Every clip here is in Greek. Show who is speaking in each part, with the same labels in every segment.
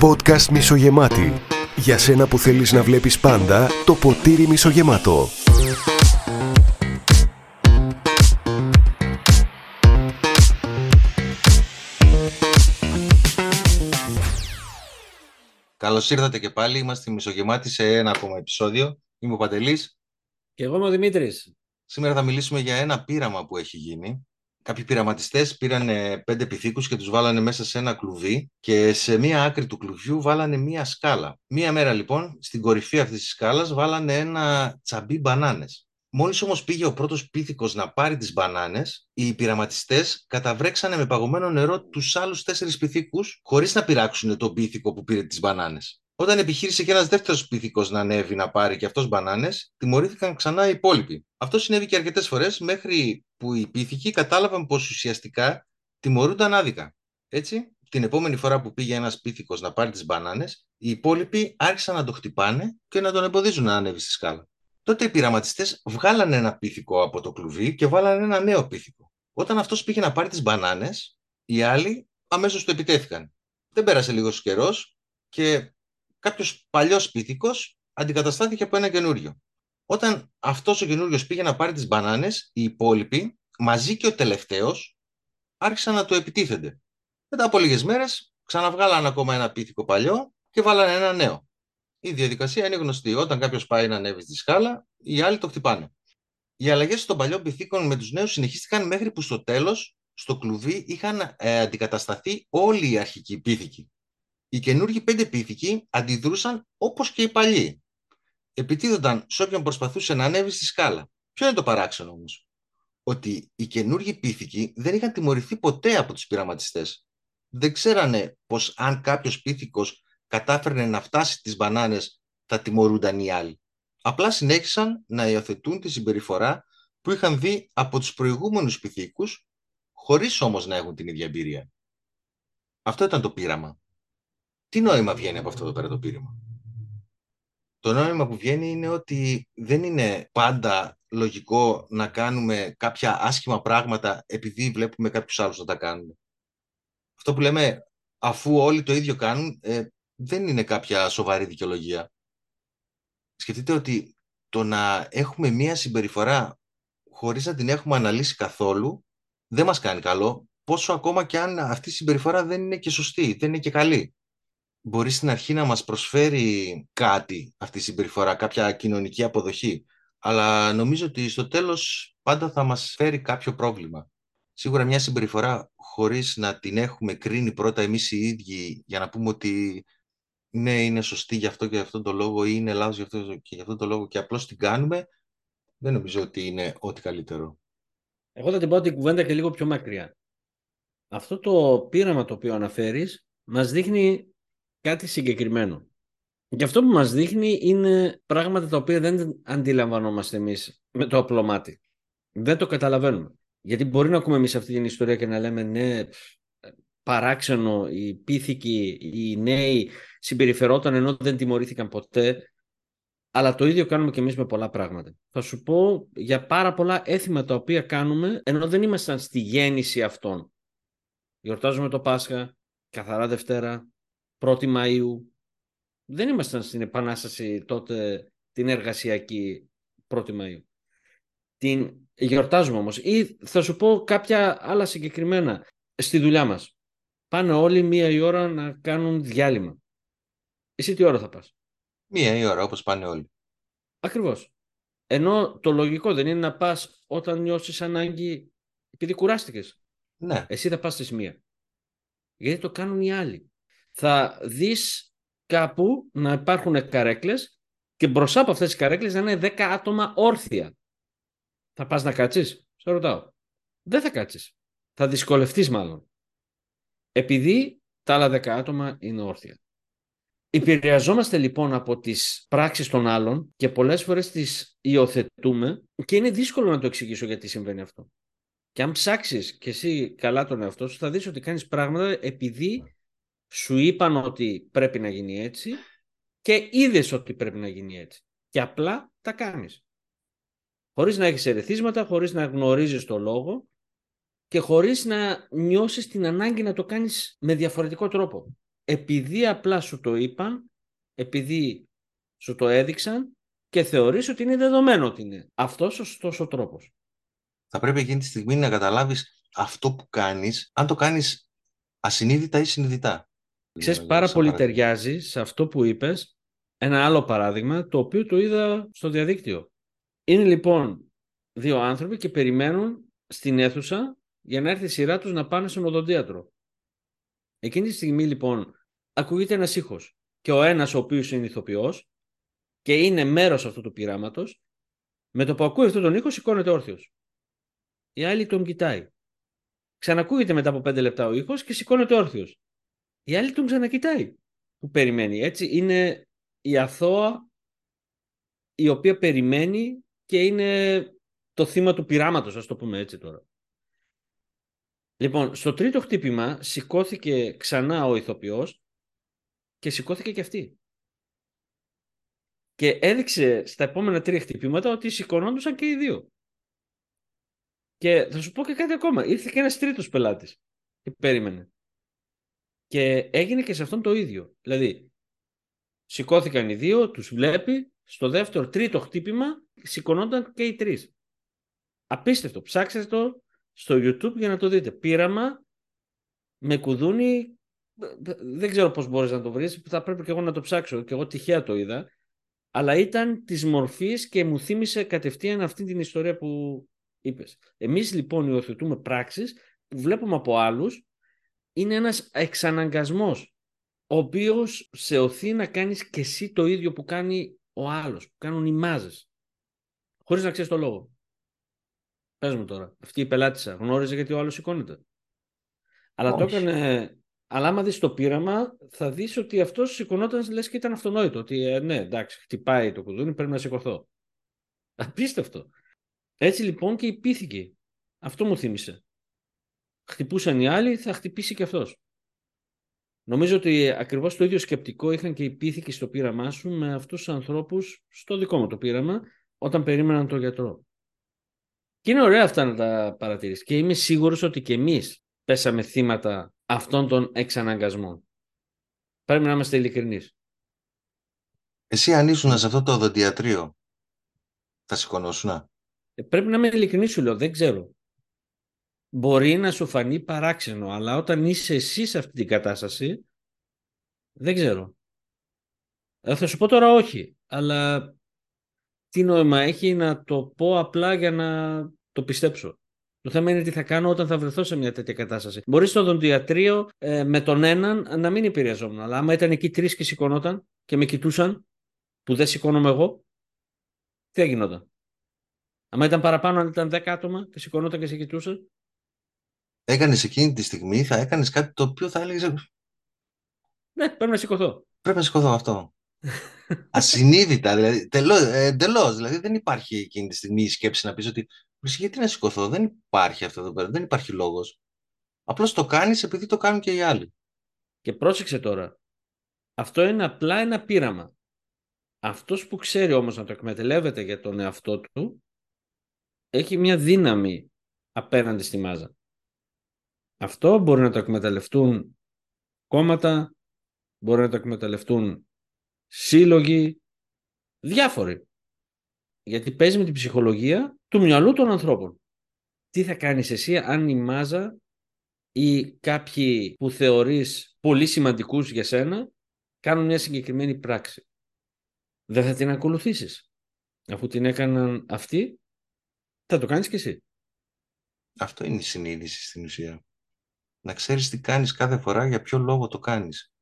Speaker 1: Podcast μισογεμάτη. Για σένα που θέλεις να βλέπεις πάντα το ποτήρι μισογεμάτο.
Speaker 2: Καλώς ήρθατε και πάλι. Είμαστε μισογεμάτοι σε ένα ακόμα επεισόδιο. Είμαι ο Παντελής.
Speaker 3: Και εγώ είμαι ο Δημήτρης.
Speaker 2: Σήμερα θα μιλήσουμε για ένα πείραμα που έχει γίνει. Κάποιοι πειραματιστές πήραν ε, πέντε πυθίκους και τους βάλανε μέσα σε ένα κλουβί και σε μία άκρη του κλουβιού βάλανε μία σκάλα. Μία μέρα λοιπόν, στην κορυφή αυτής της σκάλας βάλανε ένα τσαμπί μπανάνες. Μόλις όμως πήγε ο πρώτος πίθηκος να πάρει τις μπανάνες, οι πειραματιστές καταβρέξανε με παγωμένο νερό τους άλλους τέσσερις πυθίκους χωρίς να πειράξουν τον πίθηκο που πήρε τις μπανάνες. Όταν επιχείρησε και ένας δεύτερος πίθηκο να ανέβει να πάρει και αυτός μπανάνες, τιμωρήθηκαν ξανά οι υπόλοιποι. Αυτό συνέβη και αρκετές φορές μέχρι που οι πίθηκοι κατάλαβαν πως ουσιαστικά τιμωρούνταν άδικα. Έτσι, την επόμενη φορά που πήγε ένας πίθηκο να πάρει τις μπανάνες, οι υπόλοιποι άρχισαν να το χτυπάνε και να τον εμποδίζουν να ανέβει στη σκάλα. Τότε οι πειραματιστές βγάλανε ένα πίθηκο από το κλουβί και βάλανε ένα νέο πίθηκο. Όταν αυτός πήγε να πάρει τις μπανάνες, οι άλλοι αμέσως του επιτέθηκαν. Δεν πέρασε λίγος καιρός και κάποιος παλιός πίθηκο αντικαταστάθηκε από ένα καινούριο. Όταν αυτός ο καινούριο πήγε να πάρει τις μπανάνες, οι υπόλοιποι, μαζί και ο τελευταίος, άρχισαν να το επιτίθενται. Μετά από λίγες μέρες, ξαναβγάλαν ακόμα ένα πίθηκο παλιό και βάλανε ένα νέο. Η διαδικασία είναι γνωστή. Όταν κάποιος πάει να ανέβει στη σκάλα, οι άλλοι το χτυπάνε. Οι αλλαγές των παλιών πυθίκων με τους νέους συνεχίστηκαν μέχρι που στο τέλος, στο κλουβί, είχαν ε, αντικατασταθεί όλοι οι αρχικοί πίθηκοι. Οι καινούργοι πέντε πίθηκοι αντιδρούσαν όπως και οι παλιοί. Επιτίδονταν σε όποιον προσπαθούσε να ανέβει στη σκάλα. Ποιο είναι το παράξενο όμως; Ότι οι καινούργοι πίθηκοι δεν είχαν τιμωρηθεί ποτέ από τους πειραματιστές. Δεν ξέρανε πως αν κάποιος πίθηκος κατάφερνε να φτάσει τις μπανάνες θα τιμωρούνταν οι άλλοι. Απλά συνέχισαν να υιοθετούν τη συμπεριφορά που είχαν δει από τους προηγούμενους πυθίκους χωρίς όμως να έχουν την ίδια εμπειρία. Αυτό ήταν το πείραμα. Τι νόημα βγαίνει από αυτό το πέρα το πείραμα; Το νόημα που βγαίνει είναι ότι δεν είναι πάντα λογικό να κάνουμε κάποια άσχημα πράγματα επειδή βλέπουμε κάποιους άλλους να τα κάνουν. Αυτό που λέμε αφού όλοι το ίδιο κάνουν ε, δεν είναι κάποια σοβαρή δικαιολογία. Σκεφτείτε ότι το να έχουμε μία συμπεριφορά χωρίς να την έχουμε αναλύσει καθόλου δεν μας κάνει καλό, πόσο ακόμα και αν αυτή η συμπεριφορά δεν είναι και σωστή, δεν είναι και καλή μπορεί στην αρχή να μας προσφέρει κάτι αυτή η συμπεριφορά, κάποια κοινωνική αποδοχή. Αλλά νομίζω ότι στο τέλος πάντα θα μας φέρει κάποιο πρόβλημα. Σίγουρα μια συμπεριφορά χωρίς να την έχουμε κρίνει πρώτα εμείς οι ίδιοι για να πούμε ότι ναι, είναι σωστή για αυτό και για αυτόν τον λόγο ή είναι λάθος για αυτό και για αυτόν τον λόγο και απλώς την κάνουμε, δεν νομίζω ότι είναι ό,τι καλύτερο.
Speaker 3: Εγώ θα την πάω την κουβέντα και λίγο πιο μακριά. Αυτό το πείραμα το οποίο αναφέρεις μας δείχνει κάτι συγκεκριμένο. Και αυτό που μας δείχνει είναι πράγματα τα οποία δεν αντιλαμβανόμαστε εμείς με το απλό μάτι. Δεν το καταλαβαίνουμε. Γιατί μπορεί να ακούμε εμείς αυτή την ιστορία και να λέμε ναι, παράξενο, οι πίθηκοι, οι νέοι συμπεριφερόταν ενώ δεν τιμωρήθηκαν ποτέ. Αλλά το ίδιο κάνουμε και εμείς με πολλά πράγματα. Θα σου πω για πάρα πολλά έθιμα τα οποία κάνουμε ενώ δεν ήμασταν στη γέννηση αυτών. Γιορτάζουμε το Πάσχα, καθαρά Δευτέρα, 1η Μαΐου. Δεν ήμασταν στην Επανάσταση τότε την εργασιακή 1η Μαΐου. Την γιορτάζουμε όμως. Ή θα σου πω κάποια άλλα συγκεκριμένα στη δουλειά μας. Πάνε όλοι μία η ώρα να κάνουν διάλειμμα. Εσύ τι ώρα θα πας;
Speaker 2: Μία η ώρα όπως πάνε όλοι.
Speaker 3: Ακριβώς. Ενώ το λογικό δεν είναι να πας όταν νιώσεις ανάγκη επειδή κουράστηκες.
Speaker 2: Ναι.
Speaker 3: Εσύ θα πας στις μία. Γιατί το κάνουν οι άλλοι θα δεις κάπου να υπάρχουν καρέκλες και μπροστά από αυτές τις καρέκλες να είναι 10 άτομα όρθια. Θα πας να κάτσεις, σε ρωτάω. Δεν θα κάτσεις. Θα δυσκολευτείς μάλλον. Επειδή τα άλλα 10 άτομα είναι όρθια. Επηρεαζόμαστε λοιπόν από τις πράξεις των άλλων και πολλές φορές τις υιοθετούμε και είναι δύσκολο να το εξηγήσω γιατί συμβαίνει αυτό. Και αν ψάξεις και εσύ καλά τον εαυτό σου θα δεις ότι κάνεις πράγματα επειδή σου είπαν ότι πρέπει να γίνει έτσι και είδες ότι πρέπει να γίνει έτσι. Και απλά τα κάνεις. Χωρίς να έχεις ερεθίσματα, χωρίς να γνωρίζεις το λόγο και χωρίς να νιώσεις την ανάγκη να το κάνεις με διαφορετικό τρόπο. Επειδή απλά σου το είπαν, επειδή σου το έδειξαν και θεωρείς ότι είναι δεδομένο ότι είναι αυτός ο σωστός ο τρόπος.
Speaker 2: Θα πρέπει εκείνη τη στιγμή να καταλάβεις αυτό που κάνεις, αν το κάνεις ασυνείδητα ή συνειδητά.
Speaker 3: Ξέρεις,
Speaker 2: Σαν
Speaker 3: πάρα πολύ
Speaker 2: παράδειγμα.
Speaker 3: ταιριάζει σε αυτό που είπες ένα άλλο παράδειγμα, το οποίο το είδα στο διαδίκτυο. Είναι λοιπόν δύο άνθρωποι και περιμένουν στην αίθουσα για να έρθει η σειρά τους να πάνε στον οδοντίατρο. Εκείνη τη στιγμή λοιπόν ακούγεται ένας ήχος και ο ένας ο οποίος είναι ηθοποιός και είναι μέρος αυτού του πειράματος, με το που ακούει αυτόν τον ήχο σηκώνεται όρθιος. Η άλλη τον κοιτάει. Ξανακούγεται μετά από πέντε λεπτά ο ήχος και σηκώνεται όρθιος. Η άλλη τον ξανακοιτάει που περιμένει. Έτσι είναι η αθώα η οποία περιμένει και είναι το θύμα του πειράματος, ας το πούμε έτσι τώρα. Λοιπόν, στο τρίτο χτύπημα σηκώθηκε ξανά ο ηθοποιός και σηκώθηκε και αυτή. Και έδειξε στα επόμενα τρία χτυπήματα ότι σηκωνόντουσαν και οι δύο. Και θα σου πω και κάτι ακόμα. Ήρθε και ένας τρίτος πελάτης και περίμενε. Και έγινε και σε αυτόν το ίδιο. Δηλαδή, σηκώθηκαν οι δύο, τους βλέπει, στο δεύτερο, τρίτο χτύπημα σηκωνόταν και οι τρεις. Απίστευτο. Ψάξτε το στο YouTube για να το δείτε. Πείραμα με κουδούνι, δεν ξέρω πώς μπορείς να το βρεις, θα πρέπει και εγώ να το ψάξω και εγώ τυχαία το είδα, αλλά ήταν της μορφής και μου θύμισε κατευθείαν αυτή την ιστορία που είπες. Εμείς λοιπόν υιοθετούμε πράξεις που βλέπουμε από άλλους, είναι ένας εξαναγκασμός, ο οποίος σε οθεί να κάνεις και εσύ το ίδιο που κάνει ο άλλος, που κάνουν οι μάζες, χωρίς να ξέρεις το λόγο. Πες μου τώρα, αυτή η πελάτησα γνώριζε γιατί ο άλλος σηκώνεται. Αλλά το
Speaker 2: Όχι.
Speaker 3: έκανε, αλλά άμα δεις το πείραμα, θα δεις ότι αυτός σηκωνόταν λες και ήταν αυτονόητο. Ότι ε, ναι, εντάξει, χτυπάει το κουδούνι, πρέπει να σηκωθώ. Απίστευτο. Έτσι λοιπόν και υπήθηκε. Αυτό μου θύμισε. Χτυπούσαν οι άλλοι, θα χτυπήσει και αυτός. Νομίζω ότι ακριβώς το ίδιο σκεπτικό είχαν και οι πίθηκοι στο πείραμά σου με αυτούς τους ανθρώπους στο δικό μου το πείραμα όταν περίμεναν τον γιατρό. Και είναι ωραία αυτά να τα παρατηρήσεις. Και είμαι σίγουρος ότι και εμείς πέσαμε θύματα αυτών των εξαναγκασμών. Πρέπει να είμαστε ειλικρινείς.
Speaker 2: Εσύ αν ήσουν σε αυτό το οδοντιατρίο, θα σηκωνόσουν.
Speaker 3: Ε, Πρέπει να είμαι ειλικρινής σου λέω, δεν ξέρω. Μπορεί να σου φανεί παράξενο, αλλά όταν είσαι εσύ σε αυτή την κατάσταση, δεν ξέρω. Ε, Θα σου πω τώρα όχι, αλλά τι νόημα έχει να το πω απλά για να το πιστέψω. Το θέμα είναι τι θα κάνω όταν θα βρεθώ σε μια τέτοια κατάσταση. Μπορείς στο οδοντιατρίο ε, με τον έναν να μην επηρεαζόμουν, αλλά άμα ήταν εκεί τρεις και σηκωνόταν και με κοιτούσαν, που δεν σηκώνομαι εγώ, τι θα γινόταν; Άμα ήταν παραπάνω, αν ήταν 10 άτομα και σηκωνόταν και σε κοιτούσαν,
Speaker 2: Έκανες εκείνη τη στιγμή, θα έκανες κάτι το οποίο θα έλεγες
Speaker 3: ναι, πρέπει να σηκωθώ.
Speaker 2: πρέπει να σηκωθώ αυτό. Ασυνείδητα, δηλαδή. Εντελώς. Δηλαδή δεν υπάρχει εκείνη τη στιγμή η σκέψη να πεις ότι «Εσύ, γιατί να σηκωθώ, δεν υπάρχει αυτό εδώ πέρα, δεν υπάρχει λόγος. Απλώς το κάνεις επειδή το κάνουν και οι άλλοι.
Speaker 3: Και πρόσεξε τώρα. Αυτό είναι απλά ένα πείραμα. Αυτός που ξέρει όμως να το εκμεταλλεύεται για τον εαυτό του έχει μια δύναμη απέναντι στη μάζα. Αυτό μπορεί να το εκμεταλλευτούν κόμματα, μπορεί να το εκμεταλλευτούν σύλλογοι, διάφοροι. Γιατί παίζει με την ψυχολογία του μυαλού των ανθρώπων. Τι θα κάνεις εσύ αν η μάζα ή κάποιοι που θεωρείς πολύ σημαντικούς για σένα κάνουν μια συγκεκριμένη πράξη; Δεν θα την ακολουθήσεις. Αφού την έκαναν αυτοί, θα το κάνεις και εσύ.
Speaker 2: Αυτό είναι η συνείδηση στην ουσία. Να ξέρεις τι κάνεις κάθε φορά, για ποιο λόγο το κάνεις.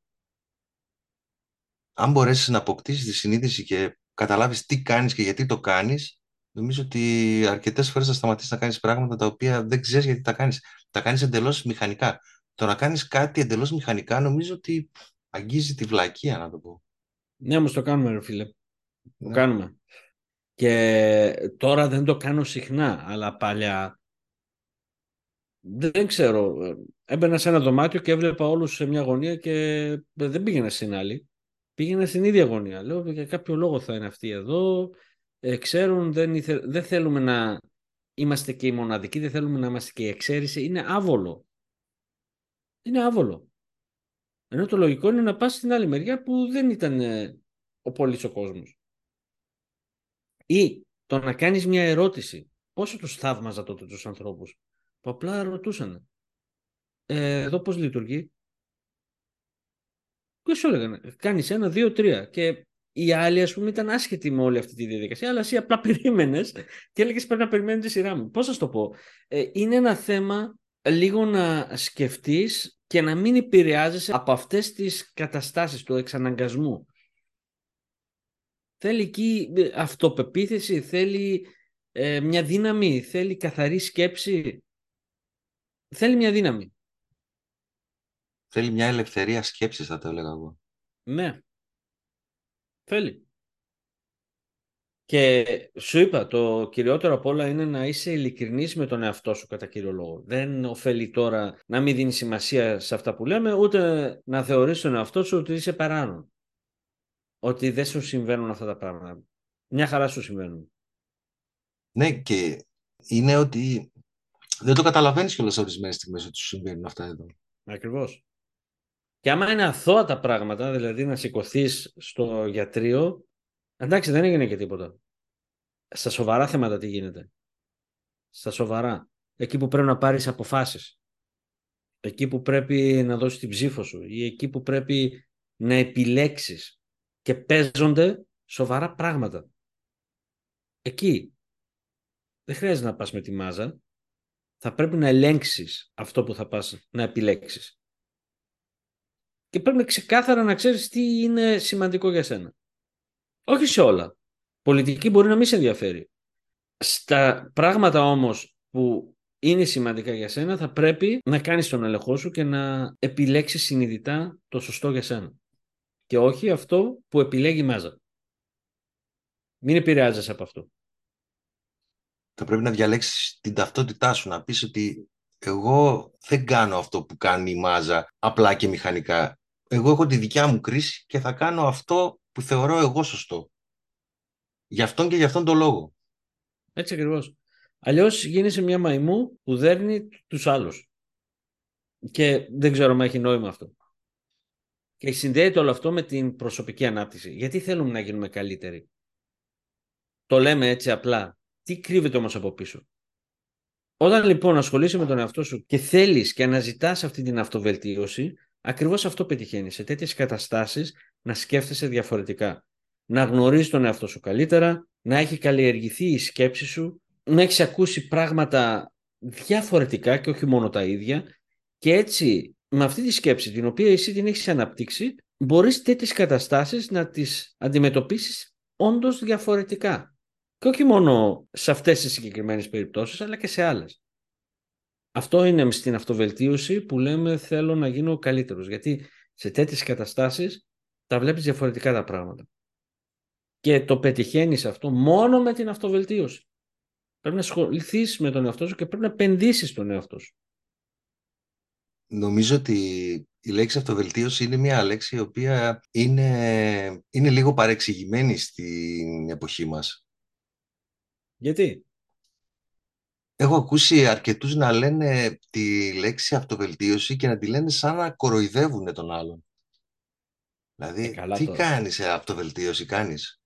Speaker 2: Αν μπορέσεις να αποκτήσεις τη συνείδηση και καταλάβεις τι κάνεις και γιατί το κάνεις, νομίζω ότι αρκετές φορές θα σταματήσεις να κάνεις πράγματα τα οποία δεν ξέρεις γιατί τα κάνεις. Τα κάνεις εντελώς μηχανικά. Το να κάνεις κάτι εντελώς μηχανικά νομίζω ότι αγγίζει τη βλακεία, να το πω.
Speaker 3: Ναι, όμως το κάνουμε ρε φίλε. Το
Speaker 2: Ναι.
Speaker 3: κάνουμε. Και τώρα δεν το κάνω συχνά, αλλά παλιά δεν ξέρω. Έμπαινα σε ένα δωμάτιο και έβλεπα όλους σε μια γωνία και δεν πήγαινα στην άλλη. Πήγαινα στην ίδια γωνία. Λέω για κάποιο λόγο θα είναι αυτοί εδώ. Ε, ξέρουν, δεν, ήθε- δεν θέλουμε να είμαστε και οι μοναδικοί, δεν θέλουμε να είμαστε και η εξαίρεση, είναι άβολο. Είναι άβολο. Ενώ το λογικό είναι να πας στην άλλη μεριά που δεν ήταν ε, ο πολύς ο κόσμος. Ή το να κάνεις μια ερώτηση. Πόσο τους θαύμαζα τότε τους ανθρώπους; Που απλά ρωτούσαν. Ε, εδώ πώς λειτουργεί; Και σου έλεγαν, κάνεις ένα, δύο, τρία. Και οι άλλοι, ας πούμε, ήταν άσχετοι με όλη αυτή τη διαδικασία, αλλά εσύ απλά περίμενες και έλεγες πρέπει να περιμένει τη σειρά μου. Πώς θα το πω. Ε, είναι ένα θέμα λίγο να σκεφτείς και να μην επηρεάζεσαι από αυτές τις καταστάσεις του εξαναγκασμού. Θέλει εκεί ε, αυτοπεποίθηση, θέλει ε, μια δύναμη, θέλει καθαρή σκέψη. Θέλει μια δύναμη.
Speaker 2: Θέλει μια ελευθερία σκέψης, θα το έλεγα εγώ.
Speaker 3: Ναι. Θέλει. Και σου είπα, το κυριότερο απ' όλα είναι να είσαι ειλικρινής με τον εαυτό σου κατά κύριο λόγο. Δεν ωφέλει τώρα να μην δίνει σημασία σε αυτά που λέμε, ούτε να θεωρείς τον εαυτό σου ότι είσαι παράνομο. Ότι δεν σου συμβαίνουν αυτά τα πράγματα. Μια χαρά σου συμβαίνουν.
Speaker 2: Ναι, και είναι ότι δεν το καταλαβαίνεις κιόλας ορισμένες στιγμές ότι σου συμβαίνουν αυτά εδώ.
Speaker 3: Ακριβώς. Και άμα είναι αθώα τα πράγματα, δηλαδή να σηκωθείς στο γιατρείο, εντάξει δεν έγινε και τίποτα. Στα σοβαρά θέματα τι γίνεται. Στα σοβαρά. Εκεί που πρέπει να πάρεις αποφάσεις. Εκεί που πρέπει να δώσεις την ψήφο σου ή εκεί που πρέπει να επιλέξεις και παίζονται σοβαρά πράγματα. Εκεί δεν χρειάζεται να πας με τη μάζα. Θα πρέπει να ελέγξεις αυτό που θα πας να επιλέξεις και πρέπει ξεκάθαρα να ξέρεις τι είναι σημαντικό για σένα. Όχι σε όλα. Πολιτική μπορεί να μην σε ενδιαφέρει. Στα πράγματα όμως που είναι σημαντικά για σένα θα πρέπει να κάνεις τον ελεγχό σου και να επιλέξεις συνειδητά το σωστό για σένα. Και όχι αυτό που επιλέγει η μάζα. Μην επηρεάζεσαι από αυτό.
Speaker 2: Θα πρέπει να διαλέξεις την ταυτότητά σου, να πεις ότι εγώ δεν κάνω αυτό που κάνει η μάζα απλά και μηχανικά εγώ έχω τη δικιά μου κρίση και θα κάνω αυτό που θεωρώ εγώ σωστό. Γι' αυτόν και γι' αυτόν τον λόγο.
Speaker 3: Έτσι ακριβώς. Αλλιώς γίνεσαι μια μαϊμού που δέρνει τους άλλους. Και δεν ξέρω αν έχει νόημα αυτό. Και συνδέεται όλο αυτό με την προσωπική ανάπτυξη. Γιατί θέλουμε να γίνουμε καλύτεροι; Το λέμε έτσι απλά. Τι κρύβεται όμως από πίσω; Όταν λοιπόν ασχολείσαι με τον εαυτό σου και θέλεις και αναζητάς αυτή την αυτοβελτίωση, Ακριβώς αυτό πετυχαίνει. Σε τέτοιες καταστάσεις να σκέφτεσαι διαφορετικά. Να γνωρίζεις τον εαυτό σου καλύτερα, να έχει καλλιεργηθεί η σκέψη σου, να έχεις ακούσει πράγματα διαφορετικά και όχι μόνο τα ίδια και έτσι με αυτή τη σκέψη την οποία εσύ την έχεις αναπτύξει μπορείς τέτοιες καταστάσεις να τις αντιμετωπίσεις όντως διαφορετικά. Και όχι μόνο σε αυτές τις συγκεκριμένες περιπτώσεις αλλά και σε άλλες. Αυτό είναι στην αυτοβελτίωση που λέμε θέλω να γίνω καλύτερος. Γιατί σε τέτοιες καταστάσεις τα βλέπεις διαφορετικά τα πράγματα. Και το πετυχαίνεις αυτό μόνο με την αυτοβελτίωση. Πρέπει να ασχοληθείς με τον εαυτό σου και πρέπει να επενδύσεις στον εαυτό σου.
Speaker 2: Νομίζω ότι η λέξη αυτοβελτίωση είναι μια λέξη η οποία είναι, είναι λίγο παρεξηγημένη στην εποχή μας.
Speaker 3: Γιατί;
Speaker 2: Έχω ακούσει αρκετούς να λένε τη λέξη αυτοβελτίωση και να τη λένε σαν να κοροϊδεύουν τον άλλον. Δηλαδή, ε, τι τώρα. κάνεις ε, αυτοβελτίωση, κάνεις;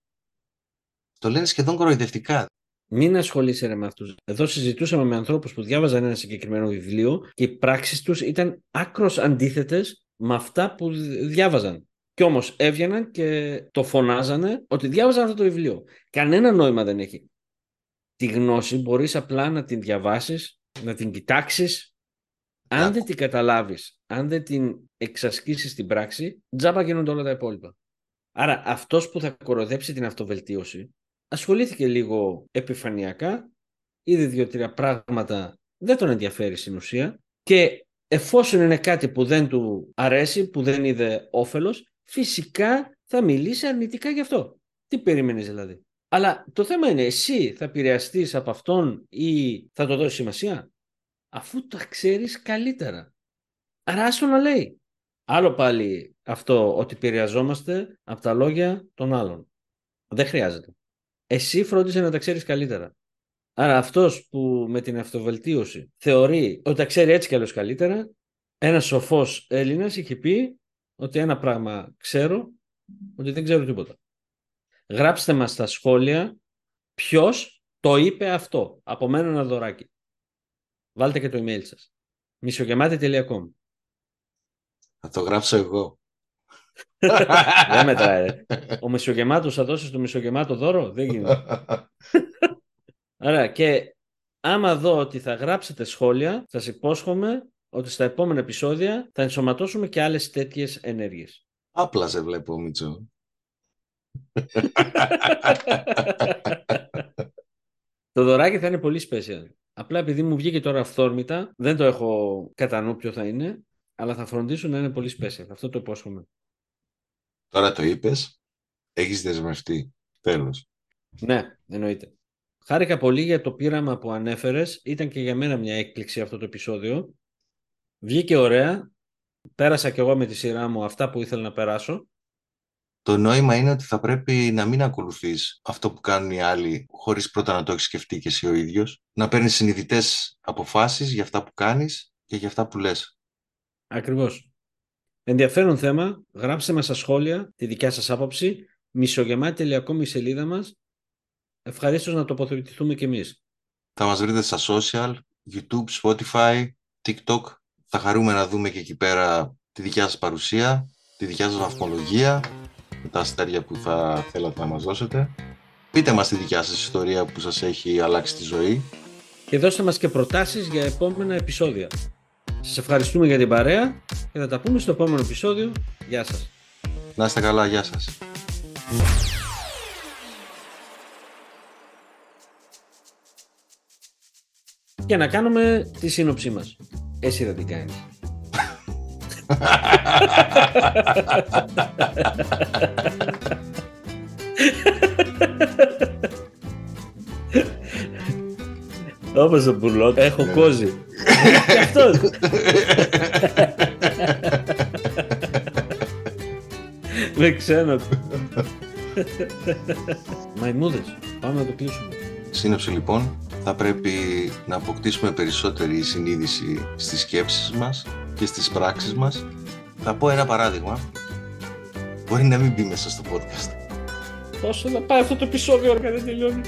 Speaker 2: Το λένε σχεδόν κοροϊδευτικά.
Speaker 3: Μην ασχολείσαι με αυτούς. Εδώ συζητούσαμε με ανθρώπους που διάβαζαν ένα συγκεκριμένο βιβλίο και οι πράξεις τους ήταν άκρος αντίθετες με αυτά που διάβαζαν. Κι όμως έβγαιναν και το φωνάζανε ότι διάβαζαν αυτό το βιβλίο. Κανένα νόημα δεν έχει τη γνώση μπορείς απλά να την διαβάσεις, να την κοιτάξεις. Αν δεν την καταλάβεις, αν δεν την εξασκήσεις στην πράξη, τζάμπα γίνονται όλα τα υπόλοιπα. Άρα αυτός που θα κοροδέψει την αυτοβελτίωση ασχολήθηκε λίγο επιφανειακά, είδε δύο-τρία πράγματα, δεν τον ενδιαφέρει στην ουσία και εφόσον είναι κάτι που δεν του αρέσει, που δεν είδε όφελος, φυσικά θα μιλήσει αρνητικά γι' αυτό. Τι περίμενες δηλαδή; Αλλά το θέμα είναι εσύ θα επηρεαστείς από αυτόν ή θα το δώσεις σημασία; Αφού τα ξέρεις καλύτερα. Άρα άστο να λέει. Άλλο πάλι αυτό ότι επηρεαζόμαστε από τα λόγια των άλλων. Δεν χρειάζεται. Εσύ φρόντισε να τα ξέρεις καλύτερα. Άρα αυτός που με την αυτοβελτίωση θεωρεί ότι τα ξέρει έτσι κι αλλιώς καλύτερα, ένας σοφός Έλληνας είχε πει ότι ένα πράγμα ξέρω, ότι δεν ξέρω τίποτα. Γράψτε μας στα σχόλια ποιος το είπε αυτό. Από μένα ένα δωράκι. Βάλτε και το email σας. μισογεμάτη.com
Speaker 2: Θα το γράψω εγώ.
Speaker 3: Δεν μετράει. Ο μισογεμάτος θα δώσει το μισογεμάτο δώρο; Δεν γίνεται. Άρα και άμα δω ότι θα γράψετε σχόλια, σας υπόσχομαι ότι στα επόμενα επεισόδια θα ενσωματώσουμε και άλλες τέτοιες ενέργειες.
Speaker 2: Απλά σε βλέπω, Μίτσο.
Speaker 3: Το δωράκι θα είναι πολύ special. Απλά επειδή μου βγήκε τώρα αυθόρμητα, δεν το έχω κατά νου ποιο θα είναι, αλλά θα φροντίσω να είναι πολύ special. Αυτό το υπόσχομαι.
Speaker 2: Τώρα το είπες, έχεις δεσμευτεί. Τέλος.
Speaker 3: Ναι, εννοείται. Χάρηκα πολύ για το πείραμα που ανέφερες. Ήταν και για μένα μια έκπληξη αυτό το επεισόδιο. Βγήκε ωραία. Πέρασα κι εγώ με τη σειρά μου αυτά που ήθελα να περάσω.
Speaker 2: Το νόημα είναι ότι θα πρέπει να μην ακολουθείς αυτό που κάνουν οι άλλοι χωρίς πρώτα να το έχεις σκεφτεί και εσύ ο ίδιος. Να παίρνεις συνειδητές αποφάσεις για αυτά που κάνεις και για αυτά που λες.
Speaker 3: Ακριβώς. Ενδιαφέρον θέμα. Γράψτε μας στα σχόλια τη δικιά σας άποψη. Μισογεμάτη.com η σελίδα μας. Ευχαρίστως να τοποθετηθούμε κι εμείς.
Speaker 2: Θα μας βρείτε στα social, YouTube, Spotify, TikTok. Θα χαρούμε να δούμε και εκεί πέρα τη δικιά σας παρουσία, τη δικιά σας βαθμολογία, τα αστέρια που θα θέλατε να μας δώσετε. Πείτε μας τη δικιά σας ιστορία που σας έχει αλλάξει τη ζωή.
Speaker 3: Και δώστε μας και προτάσεις για επόμενα επεισόδια. Σας ευχαριστούμε για την παρέα και θα τα πούμε στο επόμενο επεισόδιο. Γεια σας.
Speaker 2: Να είστε καλά, γεια σας.
Speaker 3: Και να κάνουμε τη σύνοψή μας. Εσύ δεν την κάνεις. Όπως ο Μπουρλότ, έχω κόζι. Και αυτός. Με ξένο. Μαϊμούδες. Πάμε να το κλείσουμε.
Speaker 2: Σύνοψη λοιπόν, θα πρέπει να αποκτήσουμε περισσότερη συνείδηση στις σκέψεις μας και στις πράξεις μας. Θα πω ένα παράδειγμα. Μπορεί να μην μπει μέσα στο podcast.
Speaker 3: Πόσο θα πάει αυτό το επεισόδιο, δεν τελειώνει.